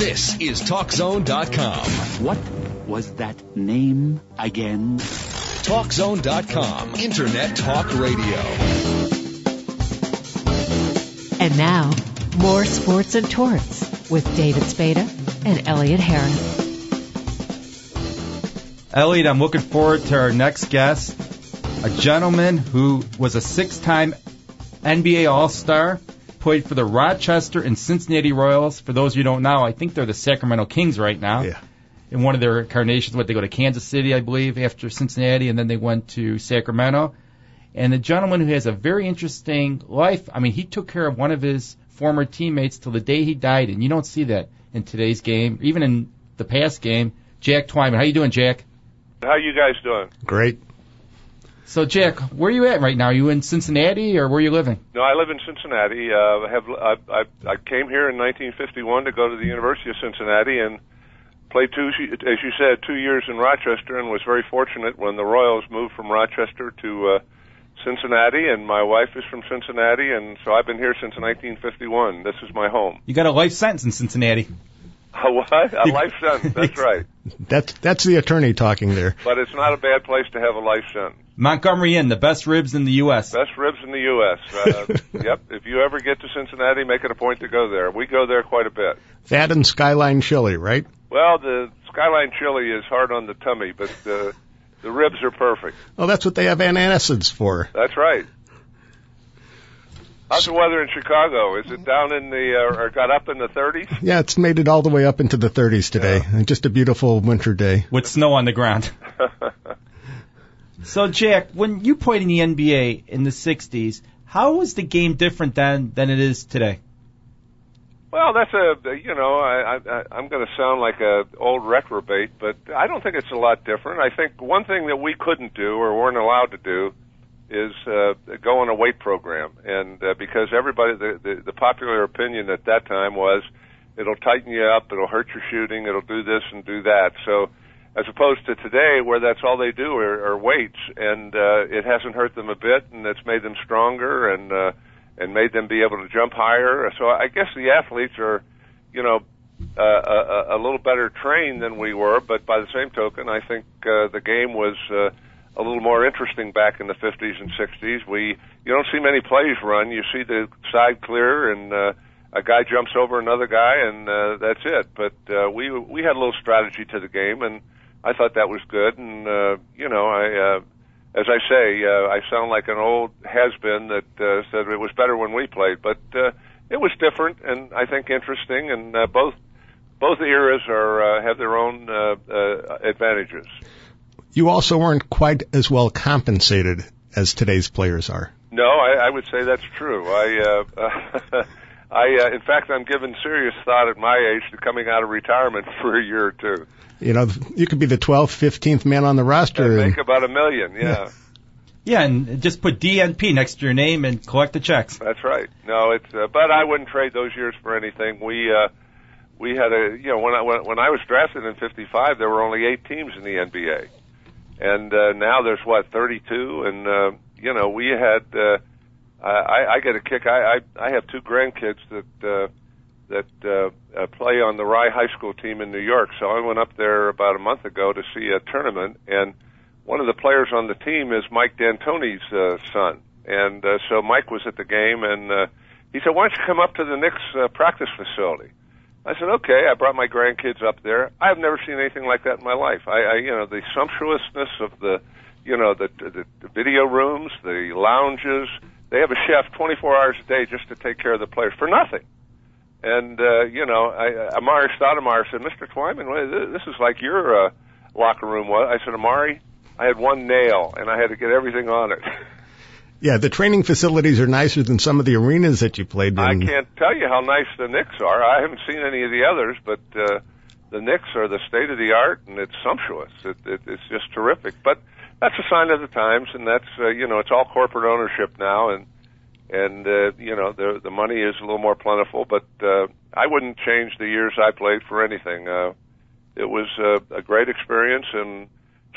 This is TalkZone.com. What was that name again? TalkZone.com. Internet Talk Radio. And now, more sports and torts with David Spada and Elliot Harris. Elliot, I'm looking forward to our next guest, a gentleman who was a six-time NBA All-Star, played for the Rochester and Cincinnati Royals. For those of you who don't know, I think they're the Sacramento Kings right now. Yeah. In one of their incarnations, what they go to Kansas City, I believe, after Cincinnati, and then they went to Sacramento. And the gentleman who has a very interesting life. I mean, he took care of one of his former teammates till the day he died, and you don't see that in today's game, even in the past game. Jack Twyman, how you doing, Jack? How you guys doing? Great. So, Jack, where are you at right now? Are you in Cincinnati, or where are you living? No, I live in Cincinnati. Uh, I have I, I, I came here in 1951 to go to the University of Cincinnati and played two, as you said, two years in Rochester, and was very fortunate when the Royals moved from Rochester to uh, Cincinnati. And my wife is from Cincinnati, and so I've been here since 1951. This is my home. You got a life sentence in Cincinnati. A what? A life sentence. That's right. That's that's the attorney talking there. But it's not a bad place to have a life sentence. Montgomery Inn, the best ribs in the U.S. Best ribs in the U.S. Uh, yep. If you ever get to Cincinnati, make it a point to go there. We go there quite a bit. That and Skyline Chili, right? Well, the Skyline chili is hard on the tummy, but the the ribs are perfect. Oh, that's what they have antacids for. That's right. How's the weather in Chicago? Is it down in the uh, or got up in the 30s? Yeah, it's made it all the way up into the 30s today. Just a beautiful winter day. with snow on the ground. so, Jack, when you played in the NBA in the '60s, how was the game different then than it is today? Well, that's a you know I, I I'm going to sound like a old reprobate, but I don't think it's a lot different. I think one thing that we couldn't do or weren't allowed to do is uh, go on a weight program, and uh, because everybody the, the the popular opinion at that time was it'll tighten you up, it'll hurt your shooting, it'll do this and do that. So as opposed to today where that's all they do are, are weights and uh, it hasn't hurt them a bit and it's made them stronger and uh, and made them be able to jump higher. So I guess the athletes are, you know, uh, a, a little better trained than we were, but by the same token, I think uh, the game was uh, a little more interesting back in the 50s and 60s. We you don't see many plays run. You see the side clear and uh, a guy jumps over another guy, and uh, that's it. But uh, we we had a little strategy to the game, and I thought that was good. And uh, you know, I uh, as I say, uh, I sound like an old has-been that uh, said it was better when we played, but uh, it was different and I think interesting. And uh, both both eras are uh, have their own uh, uh, advantages. You also weren't quite as well compensated as today's players are. No, I, I would say that's true. I, uh, I, uh, in fact, I'm giving serious thought at my age to coming out of retirement for a year or two. You know, you could be the 12th, 15th man on the roster. And and- make about a million, yeah. Yeah, and just put DNP next to your name and collect the checks. That's right. No, it's uh, but I wouldn't trade those years for anything. We uh we had a you know when I when, when I was drafted in 55 there were only 8 teams in the NBA. And uh now there's what 32 and uh you know we had uh I I get a kick I I I have two grandkids that uh that uh, uh play on the Rye High School team in New York. So I went up there about a month ago to see a tournament and one of the players on the team is Mike D'Antoni's uh, son, and uh, so Mike was at the game, and uh, he said, "Why don't you come up to the Knicks uh, practice facility?" I said, "Okay." I brought my grandkids up there. I've never seen anything like that in my life. I, I you know, the sumptuousness of the, you know, the, the, the video rooms, the lounges. They have a chef 24 hours a day just to take care of the players for nothing. And uh, you know, I, Amar'e Stoudemire said, "Mr. Twyman, this is like your uh, locker room was." I said, "Amari." I had one nail and I had to get everything on it. Yeah, the training facilities are nicer than some of the arenas that you played in. I can't tell you how nice the Knicks are. I haven't seen any of the others, but uh, the Knicks are the state of the art and it's sumptuous. It, it, it's just terrific. But that's a sign of the times, and that's uh, you know it's all corporate ownership now, and and uh, you know the the money is a little more plentiful. But uh, I wouldn't change the years I played for anything. Uh, it was uh, a great experience and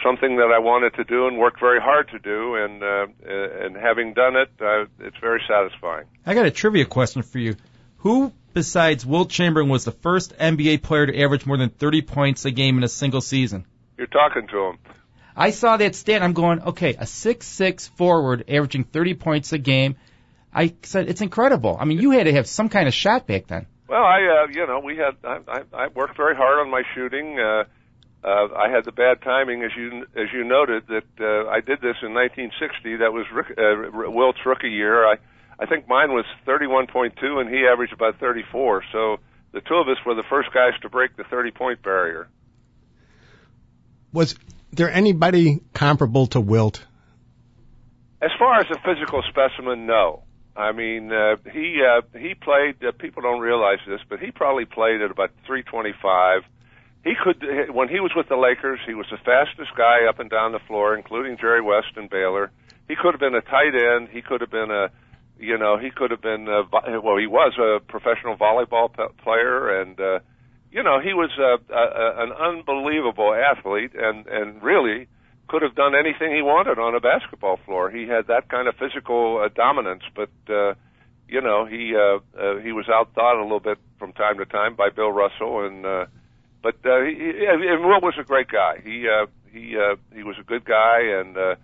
something that I wanted to do and worked very hard to do, and uh, and having done it, uh, it's very satisfying. I got a trivia question for you. Who besides Wilt Chamberlain was the first NBA player to average more than 30 points a game in a single season? You're talking to him. I saw that stat. I'm going, okay, a six-six forward averaging 30 points a game. I said it's incredible. I mean, you had to have some kind of shot back then. Well, I, uh, you know, we had I, I, I worked very hard on my shooting. Uh, uh, I had the bad timing, as you as you noted, that uh, I did this in 1960. That was Rick, uh, Wilt's rookie year. I I think mine was 31.2, and he averaged about 34. So the two of us were the first guys to break the 30 point barrier. Was there anybody comparable to Wilt? As far as a physical specimen, no. I mean, uh, he uh, he played. Uh, people don't realize this, but he probably played at about 325. He could when he was with the Lakers. He was the fastest guy up and down the floor, including Jerry West and Baylor. He could have been a tight end. He could have been a, you know, he could have been a, well. He was a professional volleyball p- player, and uh, you know, he was a, a, an unbelievable athlete, and and really could have done anything he wanted on a basketball floor. He had that kind of physical uh, dominance, but uh, you know he uh, uh, he was outthought a little bit from time to time by Bill Russell, and uh, but uh, he, and Will was a great guy. He uh, he uh, he was a good guy, and uh,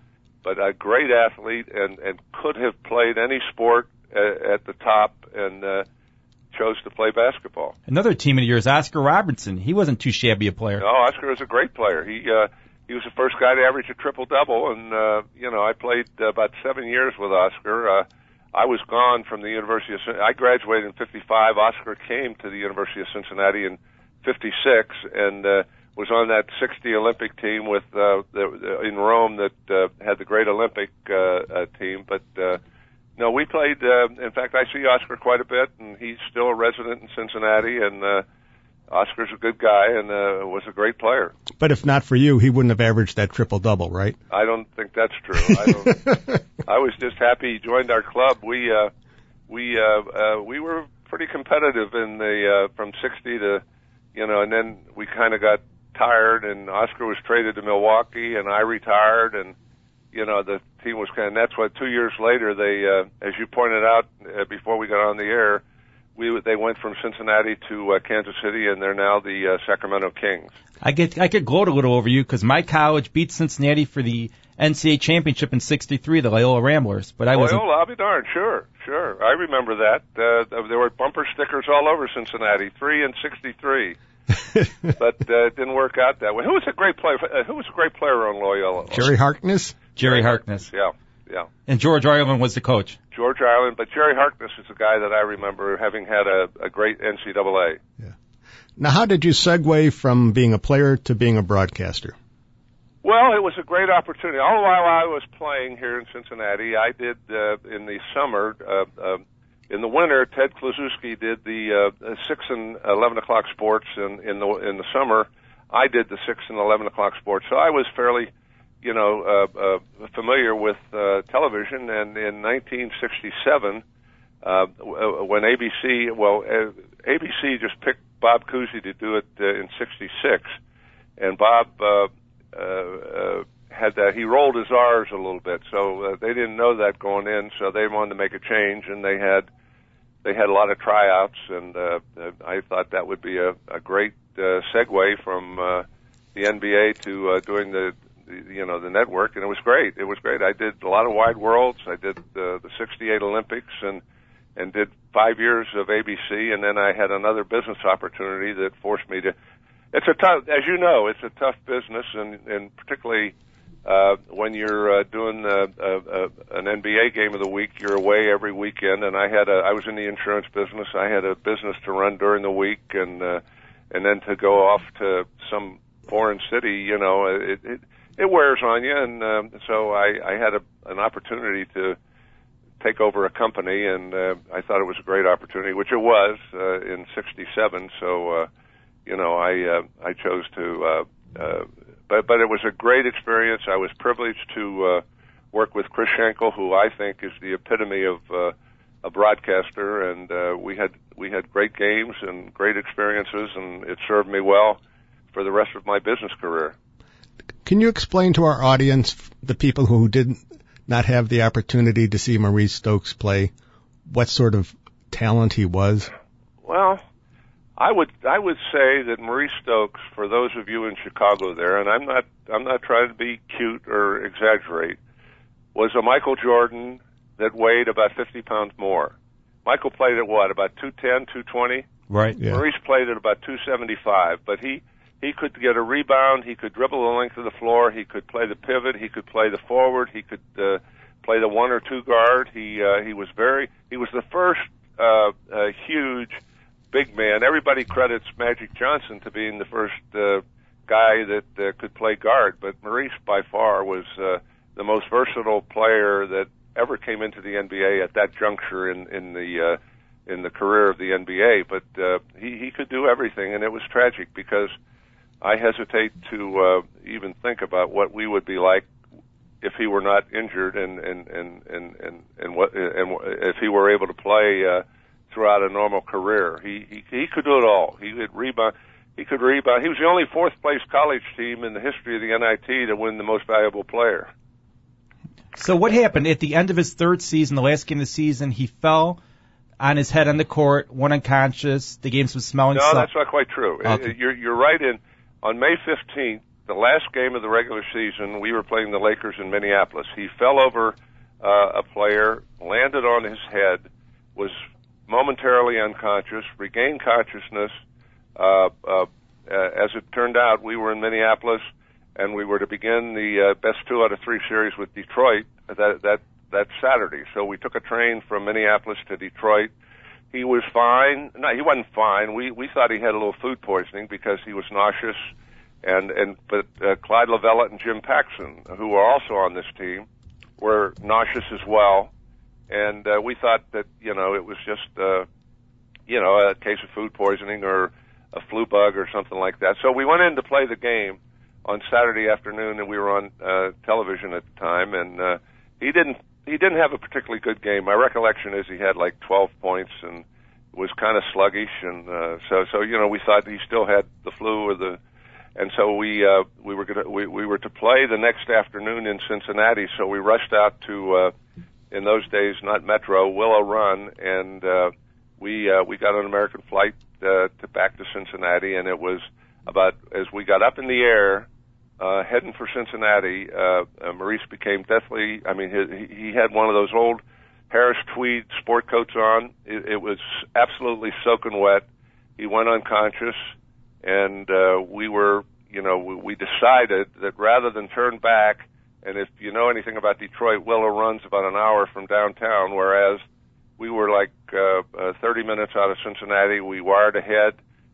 but a great athlete, and and could have played any sport at, at the top, and uh, chose to play basketball. Another teammate of yours, Oscar Robertson. He wasn't too shabby a player. No, Oscar was a great player. He uh, he was the first guy to average a triple double, and uh, you know I played uh, about seven years with Oscar. Uh, I was gone from the University of I graduated in '55. Oscar came to the University of Cincinnati in '56 and uh, was on that 60 Olympic team with uh, the, in Rome that uh, had the great Olympic uh, uh, team. But uh, no, we played. Uh, in fact, I see Oscar quite a bit, and he's still a resident in Cincinnati and. Uh, Oscar's a good guy and uh, was a great player. But if not for you, he wouldn't have averaged that triple double, right? I don't think that's true. I, don't, I was just happy he joined our club. We uh, we uh, uh, we were pretty competitive in the uh, from 60 to you know, and then we kind of got tired, and Oscar was traded to Milwaukee, and I retired, and you know the team was kind. of That's why two years later they, uh, as you pointed out uh, before we got on the air we they went from Cincinnati to uh, Kansas City, and they're now the uh, Sacramento Kings. I get I could gloat a little over you because my college beat Cincinnati for the NCAA championship in '63, the Loyola Ramblers. But I was Loyola, I'll be darned, sure, sure, I remember that. Uh, there were bumper stickers all over Cincinnati, three and '63. but uh, it didn't work out that way. Who was a great player? Uh, who was a great player on Loyola? Jerry Harkness. Jerry Harkness. Yeah, yeah. And George Ireland was the coach. George Ireland, but Jerry Harkness is a guy that I remember having had a, a great NCAA. Yeah. Now, how did you segue from being a player to being a broadcaster? Well, it was a great opportunity. All while I was playing here in Cincinnati, I did uh, in the summer. Uh, uh, in the winter, Ted Kluszewski did the uh, six and eleven o'clock sports, and in the in the summer, I did the six and eleven o'clock sports. So I was fairly you know, uh, uh, familiar with uh, television, and in 1967, uh, when ABC, well, uh, ABC just picked Bob Cousy to do it uh, in '66, and Bob uh, uh, uh, had that. He rolled his R's a little bit, so uh, they didn't know that going in, so they wanted to make a change, and they had they had a lot of tryouts, and uh, I thought that would be a, a great uh, segue from uh, the NBA to uh, doing the the you know the network, and it was great. It was great. I did a lot of wide worlds. I did the the '68 Olympics and and did five years of ABC, and then I had another business opportunity that forced me to. It's a tough, as you know, it's a tough business, and and particularly uh, when you're uh, doing uh, uh, an NBA game of the week, you're away every weekend. And I had a, I was in the insurance business. I had a business to run during the week, and uh, and then to go off to some foreign city. You know, it, it it wears on you, and um, so I, I had a, an opportunity to take over a company, and uh, I thought it was a great opportunity, which it was uh, in '67. So, uh, you know, I uh, I chose to, uh, uh, but but it was a great experience. I was privileged to uh, work with Chris Schenkel, who I think is the epitome of uh, a broadcaster, and uh, we had we had great games and great experiences, and it served me well for the rest of my business career. Can you explain to our audience, the people who did not not have the opportunity to see Maurice Stokes play, what sort of talent he was? well, I would I would say that Maurice Stokes, for those of you in Chicago there, and I'm not I'm not trying to be cute or exaggerate, was a Michael Jordan that weighed about 50 pounds more. Michael played at what about 210, 220. Right. Yeah. Maurice played at about 275, but he he could get a rebound. He could dribble the length of the floor. He could play the pivot. He could play the forward. He could uh, play the one or two guard. He uh, he was very he was the first uh, uh, huge big man. Everybody credits Magic Johnson to being the first uh, guy that uh, could play guard, but Maurice by far was uh, the most versatile player that ever came into the NBA at that juncture in in the uh, in the career of the NBA. But uh, he he could do everything, and it was tragic because I hesitate to uh, even think about what we would be like if he were not injured and and and and and, and what and if he were able to play uh, throughout a normal career. He he he could do it all. He could rebound. He could rebound. He was the only fourth place college team in the history of the NIT to win the most valuable player. So what happened at the end of his third season, the last game of the season? He fell on his head on the court, went unconscious. The game was smelling. No, that's not quite true. Okay. Uh, You're you're right. In on May 15th, the last game of the regular season, we were playing the Lakers in Minneapolis. He fell over uh, a player, landed on his head, was momentarily unconscious, regained consciousness. Uh, uh, as it turned out, we were in Minneapolis, and we were to begin the uh, best two out of three series with Detroit that that that Saturday. So we took a train from Minneapolis to Detroit. He was fine. No, he wasn't fine. We we thought he had a little food poisoning because he was nauseous, and and but uh, Clyde Lovellette and Jim Paxson, who were also on this team, were nauseous as well, and uh, we thought that you know it was just uh, you know a case of food poisoning or a flu bug or something like that. So we went in to play the game on Saturday afternoon, and we were on uh, television at the time, and uh, he didn't he didn't have a particularly good game. My recollection is he had like 12 points and was kind of sluggish, and uh, so so you know we thought he still had the flu or the, and so we uh, we were gonna we, we were to play the next afternoon in Cincinnati, so we rushed out to uh, in those days not Metro Willow Run, and uh, we uh, we got an American flight uh, to back to Cincinnati, and it was about as we got up in the air uh, heading for Cincinnati, uh, uh, Maurice became deathly. I mean, he, he had one of those old Harris tweed sport coats on. It, it was absolutely soaking wet. He went unconscious, and uh, we were, you know, we, we decided that rather than turn back, and if you know anything about Detroit, Willow runs about an hour from downtown, whereas we were like uh, uh, 30 minutes out of Cincinnati. We wired ahead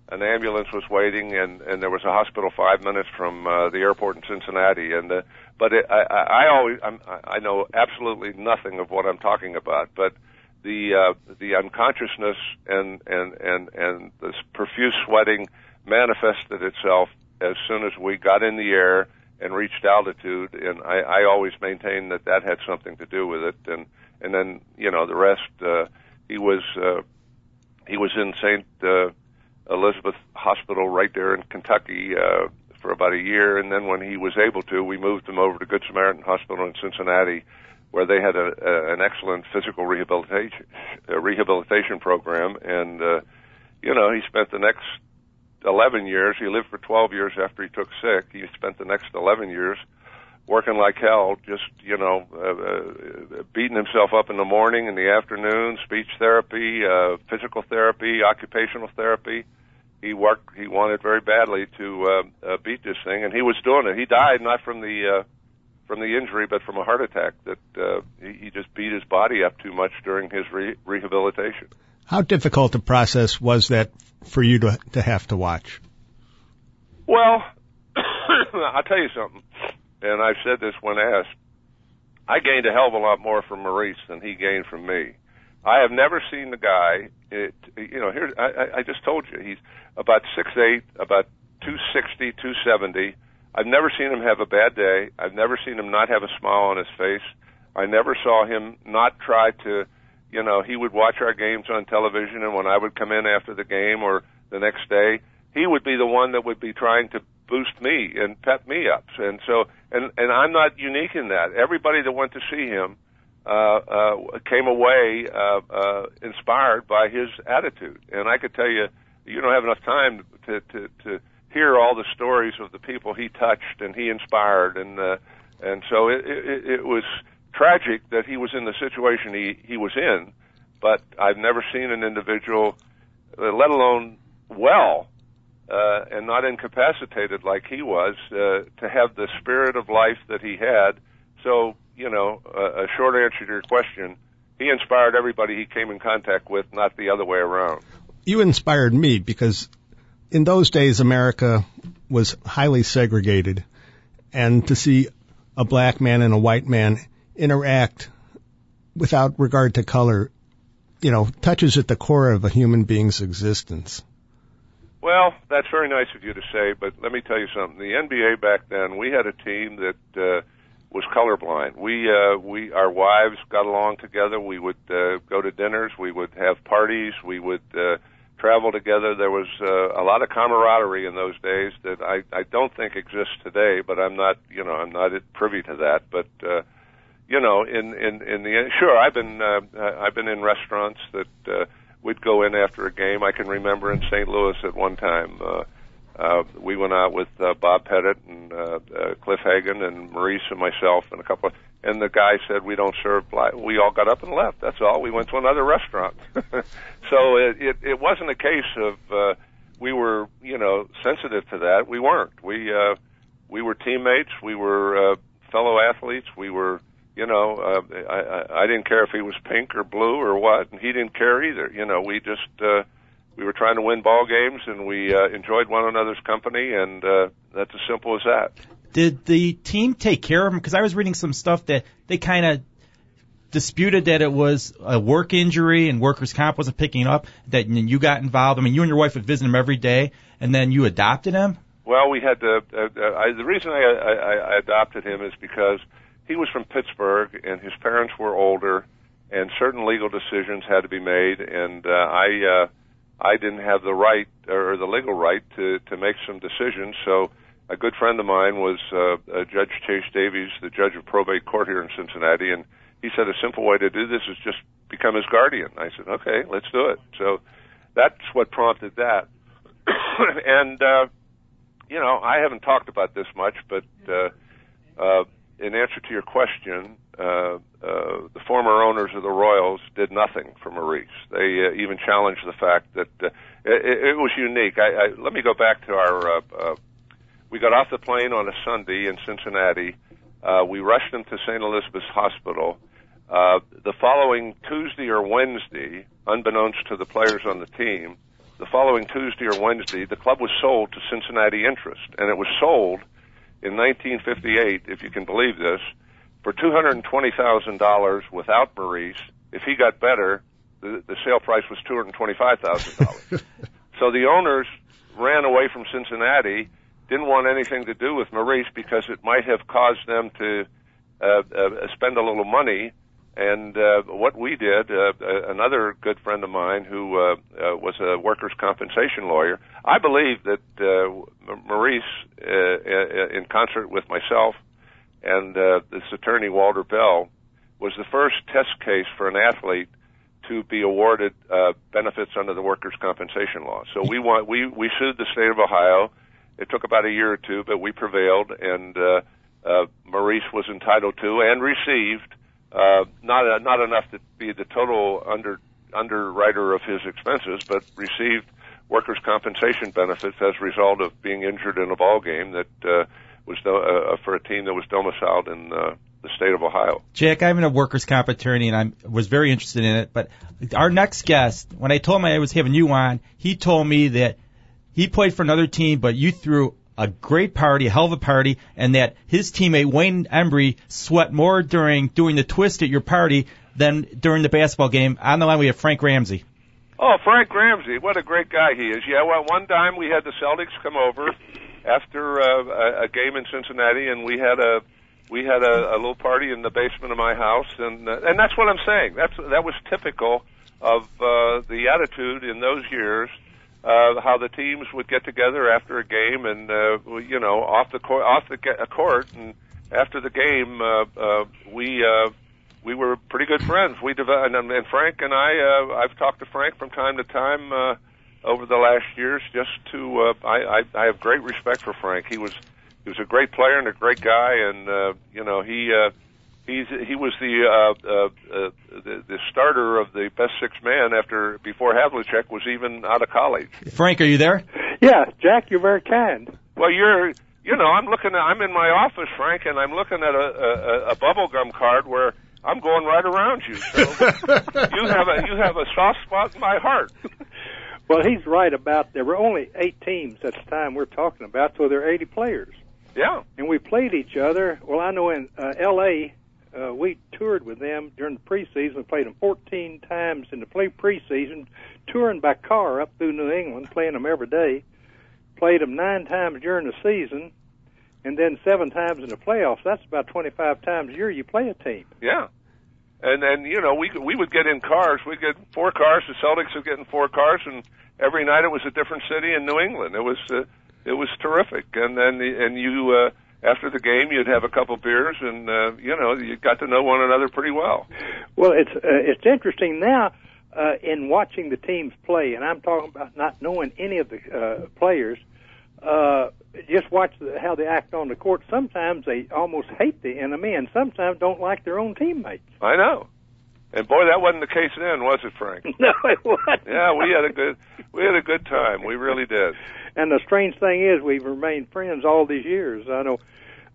an ambulance was waiting, and and there was a hospital five minutes from uh, the airport in Cincinnati. And uh, but it, I, I I always I'm, I know absolutely nothing of what I'm talking about, but the uh, the unconsciousness and and and and this profuse sweating manifested itself as soon as we got in the air and reached altitude. And I, I always maintain that that had something to do with it. And and then you know the rest. Uh, he was uh, he was in Saint. Uh, Elizabeth Hospital right there in Kentucky uh, for about a year, and then when he was able to, we moved him over to Good Samaritan Hospital in Cincinnati, where they had a, a, an excellent physical rehabilitation uh, rehabilitation program, and uh, you know he spent the next 11 years. He lived for 12 years after he took sick. He spent the next 11 years working like hell, just you know, uh, uh, beating himself up in the morning, in the afternoon, speech therapy, uh, physical therapy, occupational therapy. He worked. He wanted very badly to uh, uh, beat this thing, and he was doing it. He died not from the uh, from the injury, but from a heart attack. That uh, he, he just beat his body up too much during his re- rehabilitation. How difficult a process was that for you to to have to watch? Well, I'll tell you something and I've said this when asked, I gained a hell of a lot more from Maurice than he gained from me. I have never seen the guy. It, you know, here I, I just told you he's about six eight, about two sixty, two seventy. I've never seen him have a bad day. I've never seen him not have a smile on his face. I never saw him not try to, you know, he would watch our games on television, and when I would come in after the game or the next day, he would be the one that would be trying to boost me and pep me up. And so, and and I'm not unique in that. Everybody that went to see him uh, uh, came away uh, uh, inspired by his attitude. And I could tell you, you don't have enough time to to, to hear all the stories of the people he touched and he inspired, and uh, and so it, it, it was tragic that he was in the situation he he was in. But I've never seen an individual, uh, let alone well, uh, and not incapacitated like he was, uh, to have the spirit of life that he had. So, you know, a short answer to your question, he inspired everybody he came in contact with, not the other way around. You inspired me because in those days America was highly segregated and to see a black man and a white man interact without regard to color, you know, touches at the core of a human being's existence. Well, that's very nice of you to say, but let me tell you something. The NBA back then, we had a team that uh, was colorblind. We uh, we our wives got along together. We would uh, go to dinners. We would have parties. We would uh, travel together. There was uh, a lot of camaraderie in those days that I I don't think exists today. But I'm not you know I'm not privy to that. But uh, you know in in in the sure I've been uh, I've been in restaurants that. Uh, we'd go in after a game. I can remember in St. Louis at one time, uh, uh, we went out with uh, Bob Pettit and uh, uh, Cliff Hagan and Maurice and myself and a couple. Of, and the guy said we don't serve black. We all got up and left. That's all. We went to another restaurant. so it, it it wasn't a case of uh, we were you know sensitive to that. We weren't. We uh, we were teammates. We were uh, fellow athletes. We were you know, uh, I, I I didn't care if he was pink or blue or what, and he didn't care either. You know, we just uh, we were trying to win ball games, and we uh, enjoyed one another's company, and uh, that's as simple as that. Did the team take care of him? Because I was reading some stuff that they kind of disputed that it was a work injury and workers' comp wasn't picking up. That you got involved. I mean, you and your wife would visit him every day, and then you adopted him. Well, we had to. Uh, uh, I, the reason I, I, I adopted him is because he was from Pittsburgh, and his parents were older, and certain legal decisions had to be made, and uh, I uh, I didn't have the right or the legal right to to make some decisions. So a good friend of mine was uh, uh, Judge Chase Davies, the judge of probate court here in Cincinnati, and he said a simple way to do this is just become his guardian. I said, okay, let's do it. So that's what prompted that. and uh, you know, I haven't talked about this much, but uh, uh, in answer to your question, uh, uh, the former owners of the Royals did nothing for Maurice. They uh, even challenged the fact that uh, it, it was unique. I, I, let me go back to our. Uh, uh, we got off the plane on a Sunday in Cincinnati. Uh, we rushed him to St. Elizabeth's Hospital. Uh, the following Tuesday or Wednesday, unbeknownst to the players on the team, the following Tuesday or Wednesday, the club was sold to Cincinnati Interest, and it was sold in 1958, if you can believe this, for $220,000 without Maurice. If he got better, the, the sale price was $225,000. so the owners ran away from Cincinnati, didn't want anything to do with Maurice because it might have caused them to uh, uh, spend a little money. And uh, what we did, uh, uh, another good friend of mine who uh, uh, was a workers' compensation lawyer, I believe that uh, Maurice, uh, uh, in concert with myself and uh, this attorney Walter Bell, was the first test case for an athlete to be awarded uh, benefits under the workers' compensation law. So we want we we sued the state of Ohio. It took about a year or two, but we prevailed, and uh, uh, Maurice was entitled to and received uh, not uh, not enough to be the total under underwriter of his expenses, but received workers' compensation benefits as a result of being injured in a ball game that uh, was uh, uh, for a team that was domiciled in uh, the state of Ohio. Jack, I'm a workers' comp attorney, and I was very interested in it. But our next guest, when I told him I was having you on, he told me that he played for another team, but you threw a great party, a hell of a party, and that his teammate Wayne Embry sweat more during doing the twist at your party than during the basketball game. On the line, we have Frank Ramsey. Oh, Frank Ramsey, what a great guy he is. Yeah, well, one time we had the Celtics come over after uh, a, a game in Cincinnati, and we had a we had a, a little party in the basement of my house, and uh, and that's what I'm saying. That's that was typical of uh, the attitude in those years uh, how the teams would get together after a game and uh, you know off the court off the court and after the game uh, uh, we uh, we were pretty good friends. We developed, and, and Frank and I, uh, I've talked to Frank from time to time uh, over the last years. Just to, uh, I, I, I have great respect for Frank. He was, he was a great player and a great guy, and uh, you know, he, uh, he's, he was the, uh, uh, uh, the, the starter of the best six man after before Havlicek was even out of college. Frank, are you there? Yeah, Jack, you're very kind. Well, you're, you know, I'm looking at, I'm in my office, Frank, and I'm looking at a, a, a bubble gum card where I'm going right around you. So you have a, you have a soft spot in my heart. Well, he's right about there were only eight teams at the time we're talking about, so there are 80 players. Yeah. And we played each other. Well, I know in uh, L.A., uh, we toured with them during the preseason. We played them 14 times in the play preseason, touring by car up through New England, playing them every day. Played them nine times during the season, and then seven times in the playoffs. That's about 25 times a year you play a team. Yeah. And then you know we we would get in cars. We'd get four cars. The Celtics would get in four cars, and every night it was a different city in New England. It was uh, it was terrific. And then and you uh, after the game you'd have a couple beers, and uh, you know you got to know one another pretty well. Well, it's uh, it's interesting now uh, in watching the teams play, and I'm talking about not knowing any of the uh, players. Uh, just watch the, how they act on the court. Sometimes they almost hate the enemy, and sometimes don't like their own teammates. I know. And boy, that wasn't the case then, was it, Frank? No, it wasn't. Yeah, we had a good we had a good time. We really did. And the strange thing is, we've remained friends all these years. I know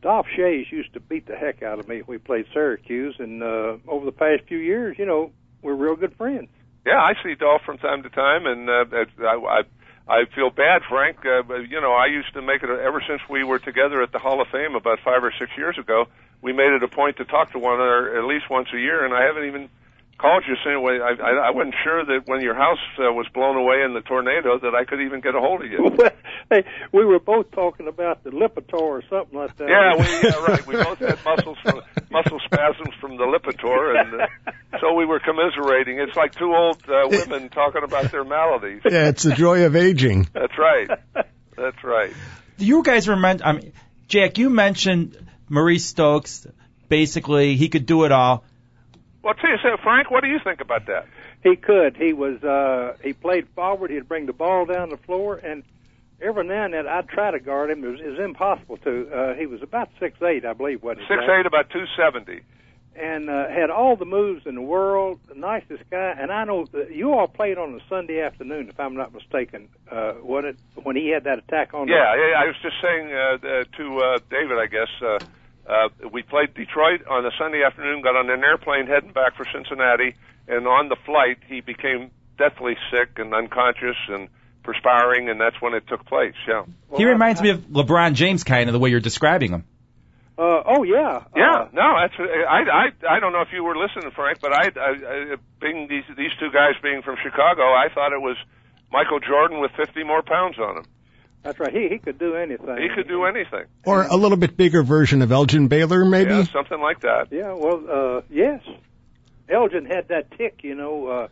Dolph Schayes used to beat the heck out of me. when We played Syracuse, and uh, over the past few years, you know, we're real good friends. Yeah, I see Dolph from time to time, and uh, I, I I feel bad, Frank. Uh, but, you know, I used to make it ever since we were together at the Hall of Fame about five or six years ago. We made it a point to talk to one another at least once a year, and I haven't even called you saying well, I, I, I wasn't sure that when your house uh, was blown away in the tornado that I could even get a hold of you. Well, hey, we were both talking about the Lipitor or something like that. Yeah, we yeah, right. We both had muscles from, muscle spasms from the Lipitor, and uh, so we were commiserating. It's like two old uh, women talking about their maladies. Yeah, it's the joy of aging. That's right. That's right. You guys remember? I mean, Jack, you mentioned Maurice Stokes. Basically, he could do it all. Well, tell you, so Frank, what do you think about that? He could. He was. uh He played forward. He'd bring the ball down the floor, and every now and then I'd try to guard him. It was, it was impossible to. Uh He was about six eight, I believe. What Six eight, about two seventy. and uh, had all the moves in the world. The nicest guy. And I know that you all played on a Sunday afternoon, if I'm not mistaken. Uh, what it when he had that attack on? Yeah, yeah. I was just saying uh, uh, to uh, David, I guess. Uh, uh, we played Detroit on a Sunday afternoon. Got on an airplane heading back for Cincinnati, and on the flight he became deathly sick and unconscious and perspiring, and that's when it took place. Yeah. he reminds me of LeBron James, kind of the way you're describing him. Uh, oh yeah. Yeah, Uh, no, that's I I I don't know if you were listening, Frank, but I, I, I being these these two guys being from Chicago, I thought it was Michael Jordan with 50 more pounds on him. That's right. He he could do anything. He could do anything. Or a little bit bigger version of Elgin Baylor, maybe? Yeah, something like that. Yeah. Well, uh, yes. Elgin had that tick, you know, uh,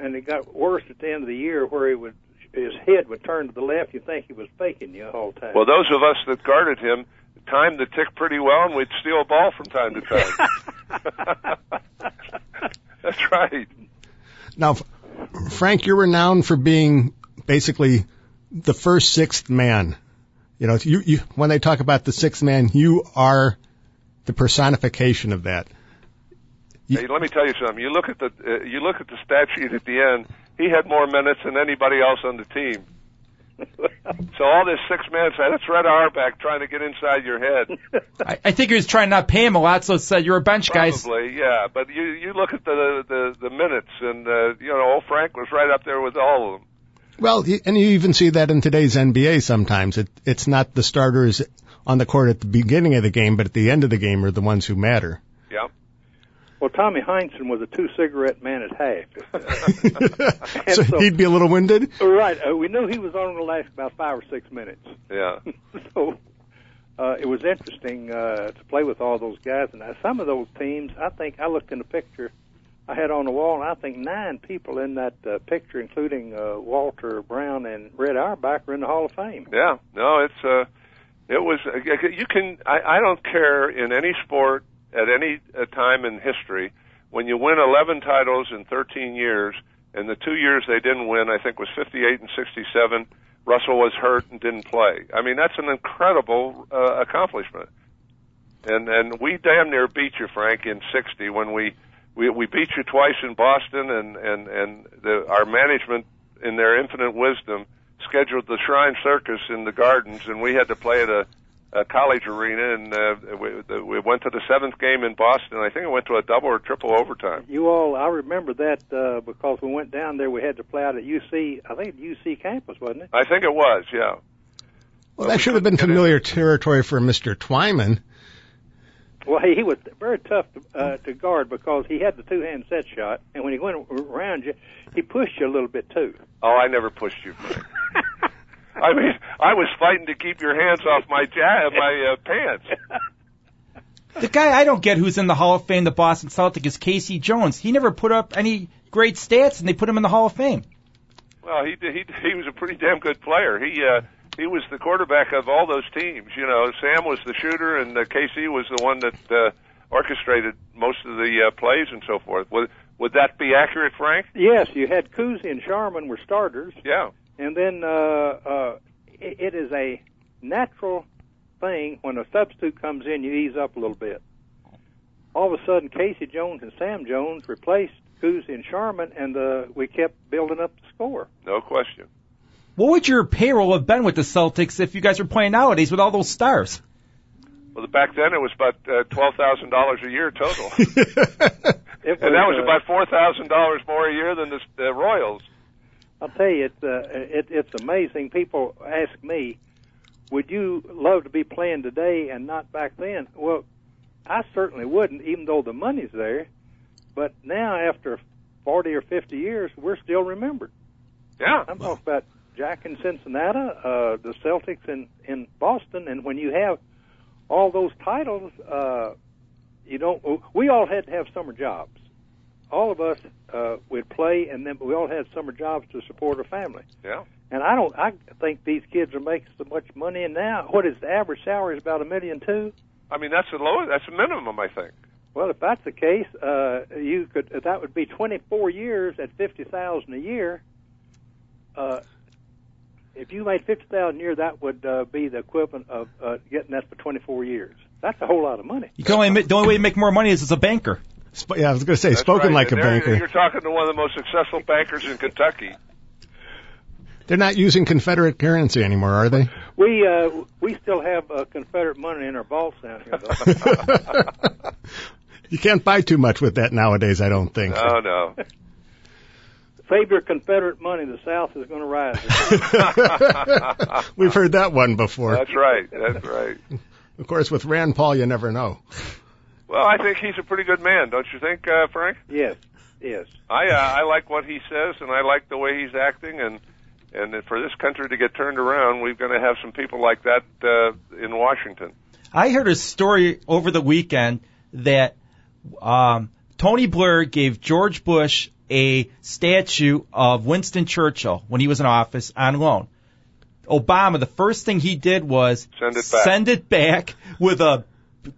and it got worse at the end of the year, where he would his head would turn to the left. You think he was faking you all the whole time. Well, those of us that guarded him timed the tick pretty well, and we'd steal a ball from time to time. That's right. Now, Frank, you're renowned for being basically the first sixth man. You know, you, you, when they talk about the sixth man, you are the personification of that. You- Hey, let me tell you something. You look at the uh, you look at the stat sheet at the end. He had more minutes than anybody else on the team. So all this six man side, that's Red Auerbach trying to get inside your head. I, I think he was trying to not pay him a lot, so said you're a bench guy. Probably, yeah. But you you look at the the the minutes, and uh, you know, old Frank was right up there with all of them. Well, and you even see that in today's NBA sometimes. It, it's not the starters on the court at the beginning of the game, but at the end of the game are the ones who matter. Yeah. well, Tommy Heinsohn was a two cigarette man at half. So so- he'd be a little winded. right. Uh, we knew he was only going to last about five or six minutes. Yeah. so uh, it was interesting uh, to play with all those guys. And uh, some of those teams, I think I looked in the picture I had on the wall, and I think nine people in that uh, picture, including uh, Walter Brown and Red Auerbach, are in the Hall of Fame. Yeah, no, it's uh, it was. Uh, you can. I, I don't care in any sport at any uh, time in history. when you win 11 titles in 13 years, and the two years they didn't win, I think was 58 and 67. Russell was hurt and didn't play. I mean, that's an incredible uh, accomplishment. And and we damn near beat you, Frank, in '60 when we we we beat you twice in Boston, and and and the, our management, in their infinite wisdom, scheduled the Shrine Circus in the Gardens, and we had to play at a, a college arena, and uh, we, the, we went to the seventh game in Boston. I think it went to a double or triple overtime. You all, I remember that uh, because we went down there. We had to play out at UC. I think UC campus, wasn't it? I think it was, yeah. Well, Well, that we should have been couldn't get familiar territory for Mr. Twyman. Well, he, he was very tough to, uh, to guard because he had the two-hand set shot, and when he went around you, he pushed you a little bit too. Oh, I never pushed you, I mean, I was fighting to keep your hands off my ja- my uh, pants. The guy I don't get who's in the Hall of Fame, the Boston Celtic, is K.C. Jones. He never put up any great stats, and they put him in the Hall of Fame. Well, he he he was a pretty damn good player. He uh, he was the quarterback of all those teams. You know, Sam was the shooter, and uh, KC was the one that uh, orchestrated most of the uh, plays and so forth. Would would that be accurate, Frank? Yes, you had Cousy and Sharman were starters, Yeah. and then uh, uh, it, it is a natural thing when a substitute comes in, you ease up a little bit. All of a sudden, K.C. Jones and Sam Jones replaced Cousy and Sharman, and uh, we kept building up the score. No question. What would your payroll have been with the Celtics if you guys were playing nowadays with all those stars? Well, back then it was about uh, twelve thousand dollars a year total, and that was about four thousand dollars more a year than the the Royals. I'll tell you, it's uh, it, it's amazing. People ask me, "Would you love to be playing today and not back then?" Well, I certainly wouldn't, even though the money's there. But now, after forty or fifty years, we're still remembered. Yeah. I'm talking about Jack in Cincinnati, uh, the Celtics in in Boston, and when you have all those titles, uh, you don't. We all had to have summer jobs. All of us uh, would play, and then we all had summer jobs to support our family. Yeah. And I don't. I think these kids are making so much money. And now, what is the average salary? Is about a million two. I mean, that's the low. That's the minimum, I think. Well, if that's the case, uh, you could. That would be 24 years at 50,000 a year. Uh, if you made 50,000 a year, that would uh, be the equivalent of uh, getting that for 24 years. That's a whole lot of money. You can only ma- the only way to make more money is as a banker. Sp- yeah, I was going to say, That's spoken right. like a And there- banker. You're talking to one of the most successful bankers in Kentucky. They're not using Confederate currency anymore, are they? We uh, we still have uh, Confederate money in our vaults down here, though. you can't buy too much with that nowadays, I don't think. No, no. Save your Confederate money. The South is going to rise. We've heard that one before. That's right. That's right. Of course, with Rand Paul, you never know. Well, I think he's a pretty good man, don't you think, uh, Frank? yes, yes. I uh, I like what he says, and I like the way he's acting, and and for this country to get turned around, we're going to have some people like that uh, in Washington. I heard a story over the weekend that um, Tony Blair gave George Bush a statue of Winston Churchill when he was in office on loan. Obama, the first thing he did was Send it back. send it back with a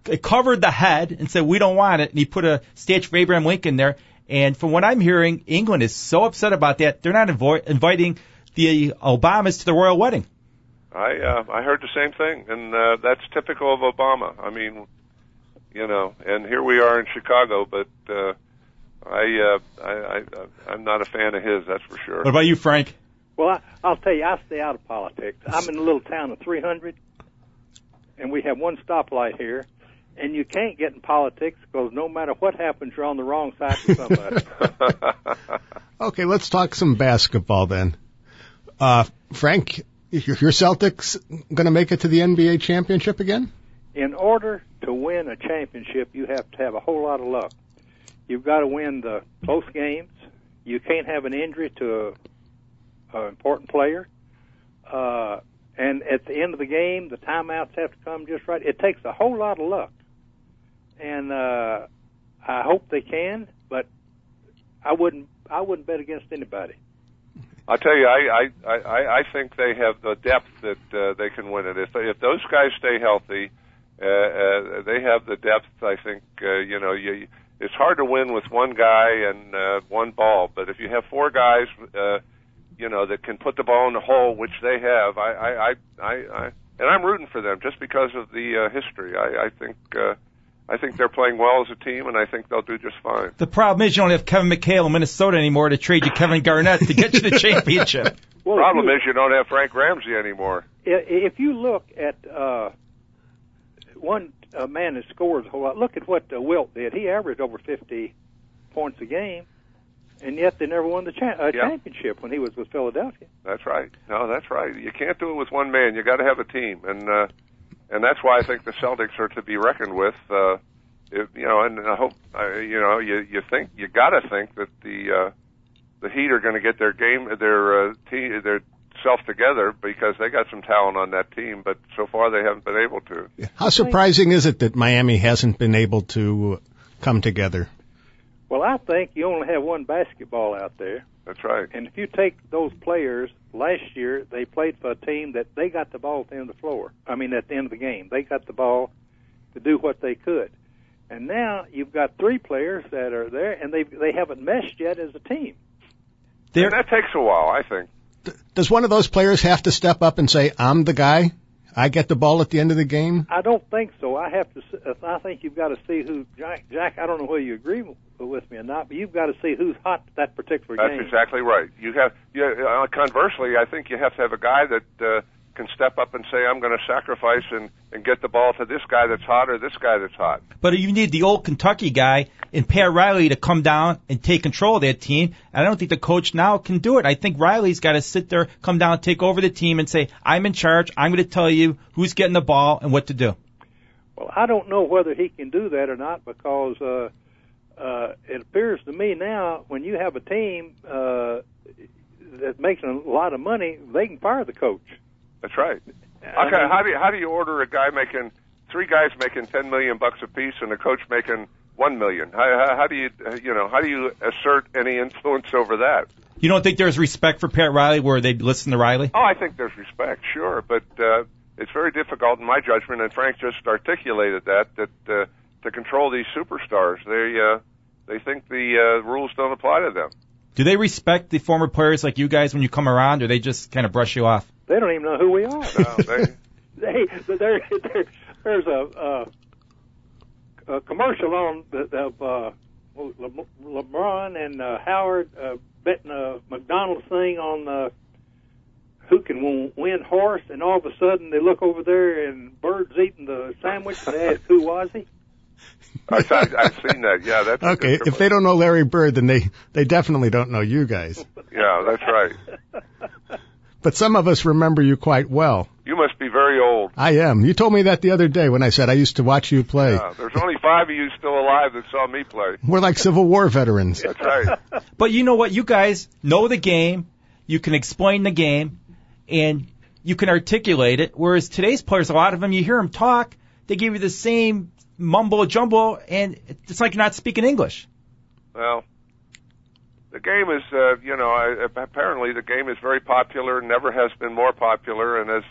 it covered the head and said we don't want it, and he put a statue of Abraham Lincoln there. And from what I'm hearing, England is so upset about that they're not invo- inviting the Obamas to the royal wedding. I uh, I heard the same thing, and uh, that's typical of Obama. I mean, you know, and here we are in Chicago, but uh, I, uh, I I I'm not a fan of his. That's for sure. What about you, Frank? Well, I, I'll tell you, I stay out of politics. I'm in a little town of 300, and we have one stoplight here. And you can't get in politics because no matter what happens, you're on the wrong side of somebody. Okay, let's talk some basketball then. Uh, Frank, your, your Celtics going to make it to the NBA championship again? in order to win a championship, you have to have a whole lot of luck. You've got to win the close games. You can't have an injury to a, a important player. Uh, and at the end of the game, the timeouts have to come just right. It takes a whole lot of luck. And uh, I hope they can, but I wouldn't. I wouldn't bet against anybody. I'll tell you, I I I, I think they have the depth that uh, they can win it. If they, if those guys stay healthy, uh, uh, they have the depth. I think uh, you know you it's hard to win with one guy and uh, one ball. But if you have four guys, uh, you know, that can put the ball in the hole, which they have, I, I, I, I, I and I'm rooting for them just because of the uh, history. I, I think. Uh, I think they're playing well as a team, and I think they'll do just fine. The problem is you don't have Kevin McHale in Minnesota anymore to trade you Kevin Garnett to get you the championship. Well, Problem you, is you don't have Frank Ramsey anymore. if you look at uh, one uh, man that scores a whole lot, look at what uh, Wilt did. He averaged over 50 points a game, and yet they never won the cha- uh, Yeah. championship when he was with Philadelphia. That's right. No, that's right. You can't do it with one man. You got to have a team, and uh, and that's why I think the Celtics are to be reckoned with. Uh, if, you know, and I hope uh, you know you you think you got to think that the uh, the Heat are going to get their game their uh, team their self together because they got some talent on that team, but so far they haven't been able to. How surprising is it that Miami hasn't been able to come together? Well, I think you only have one basketball out there, That's right. and if you take those players last year, they played for a team that they got the ball at the end of the floor. I mean, at the end of the game, they got the ball to do what they could. And now you've got three players that are there, and they they haven't meshed yet as a team. And that takes a while, I think. Does one of those players have to step up and say, "I'm the guy. I get the ball at the end of the game"? I don't think so. I have to. s- uh, I think you've got to see who Jack. Jack, I don't know whether you agree with me or not, but you've got to see who's hot that particular That's game. That's exactly right. You have, you, uh, conversely, I think you have to have a guy that uh, can step up and say, "I'm going to sacrifice and and get the ball to this guy that's hot or this guy that's hot." But you need the old Kentucky guy and Pat Riley to come down and take control of that team. And I don't think the coach now can do it. I think Riley's got to sit there, come down, take over the team, and say, "I'm in charge. I'm going to tell you who's getting the ball and what to do." Well, I don't know whether he can do that or not because uh, uh, it appears to me now when you have a team uh, that makes a lot of money, they can fire the coach. That's right. I Okay, mean- how do you, how do you order a guy making three guys making ten million bucks a piece and a coach making one million? How, how, how do you you know how do you assert any influence over that? You don't think there's respect for Pat Riley where they listen to Riley? Oh, I think there's respect, sure, but uh, it's very difficult in my judgment, and Frank just articulated that that uh, to control these superstars, they uh, they think the uh, rules don't apply to them. Do they respect the former players like you guys when you come around, or they just kind of brush you off? They don't even know who we are. No, they, they there, there there's a, uh, a commercial on the, of uh, Le, LeBron and uh, Howard uh, betting a McDonald's thing on uh, who can win, win horse, and all of a sudden they look over there and Bird's eating the sandwich. And they ask, who was he? I, I, I've seen that. Yeah, that's Okay, good if they don't know Larry Bird, then they they definitely don't know you guys. Yeah, that's right. But some of us remember you quite well. You must be very old. I am. You told me that the other day when I said I used to watch you play. Uh, there's only five of you still alive that saw me play. We're like Civil War veterans. That's right. But you know what? You guys know the game. You can explain the game, and you can articulate it. Whereas today's players, a lot of them, you hear them talk, they give you the same mumbo jumbo, and it's like you're not speaking English. Well, the game is, uh, you know, I, apparently the game is very popular. Never has been more popular. And as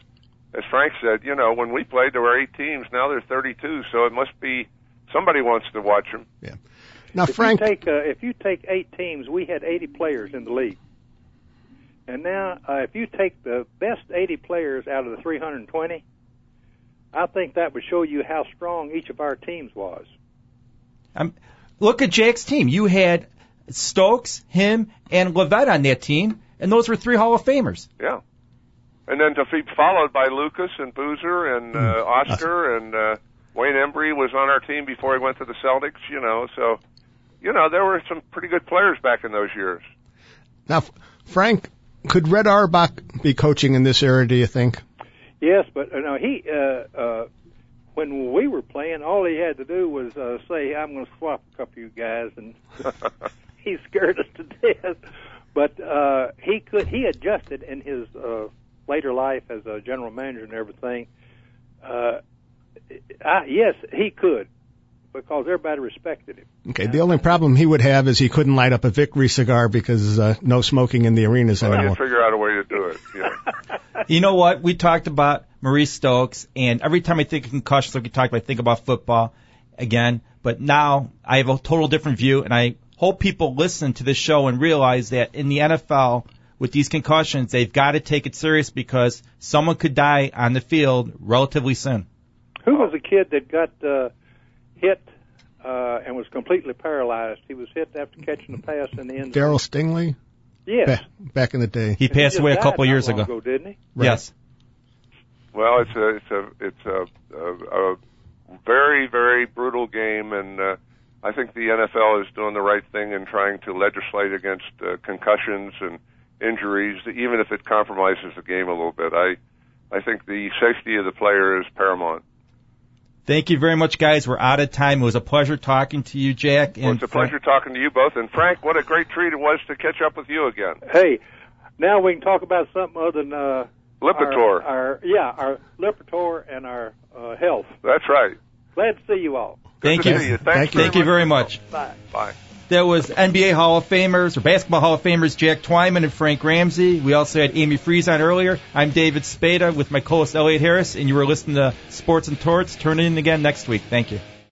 as Frank said, you know, when we played, there were eight teams. Now there's 32. So it must be somebody wants to watch them. Yeah. Now, if Frank, you take uh, if you take eight teams, we had 80 players in the league, and now uh, if you take the best 80 players out of the 320, I think that would show you how strong each of our teams was. Um, look at Jack's team. You had Stokes, him, and Lovellette on that team, and those were three Hall of Famers. Yeah. And then to be followed by Lucas and Boozer and uh, Oscar and uh, Wayne Embry was on our team before he went to the Celtics. You know, so you know there were some pretty good players back in those years. now, Frank, could Red Auerbach be coaching in this era? Do you think? Yes, but uh, no, he uh, uh, when we were playing, all he had to do was uh, say, "I'm going to swap a couple of you guys," and he scared us to death. But uh, he could he adjusted in his uh, later life as a general manager and everything. Uh, I, yes, he could because everybody respected him. Okay. The only problem he would have is he couldn't light up a Victory cigar because uh, no smoking in the arenas I anymore. can figure out a way to do it. Yeah. You know what? We talked about Maurice Stokes, and every time I think of concussions, like we talked about, I think about football again. but now I have a total different view, and I hope people listen to this show and realize that in the NFL, with these concussions, they've got to take it serious because someone could die on the field relatively soon. Who was the kid that got uh, hit uh, and was completely paralyzed? He was hit after catching a pass in the end. Darryl Stingley, Yes. ba- back in the day. He passed just away a couple not years long ago. didn't he? Yes. Well, it's a it's a it's a, a, a very very brutal game, and uh, I think the NFL is doing the right thing in trying to legislate against uh, concussions and injuries, even if it compromises the game a little bit. I I think the safety of the player is paramount. Thank you very much, guys. We're out of time. It was a pleasure talking to you, Jack. Well, and it's a pleasure talking to you both, and Frank, what a great treat it was to catch up with you again. Hey, now we can talk about something other than uh, Lipitor. Our, our yeah, our Lipitor and our uh, health. That's right. Glad to see you all. Thank to you. see you. Thanks Thank you. very Thank you very much. Bye. Bye. That was NBA Hall of Famers or Basketball Hall of Famers Jack Twyman and Frank Ramsey. We also had Amy Freeze on earlier. I'm David Spada with my co-host Elliot Harris, and you were listening to Sports and Torts. Turn in again next week. Thank you.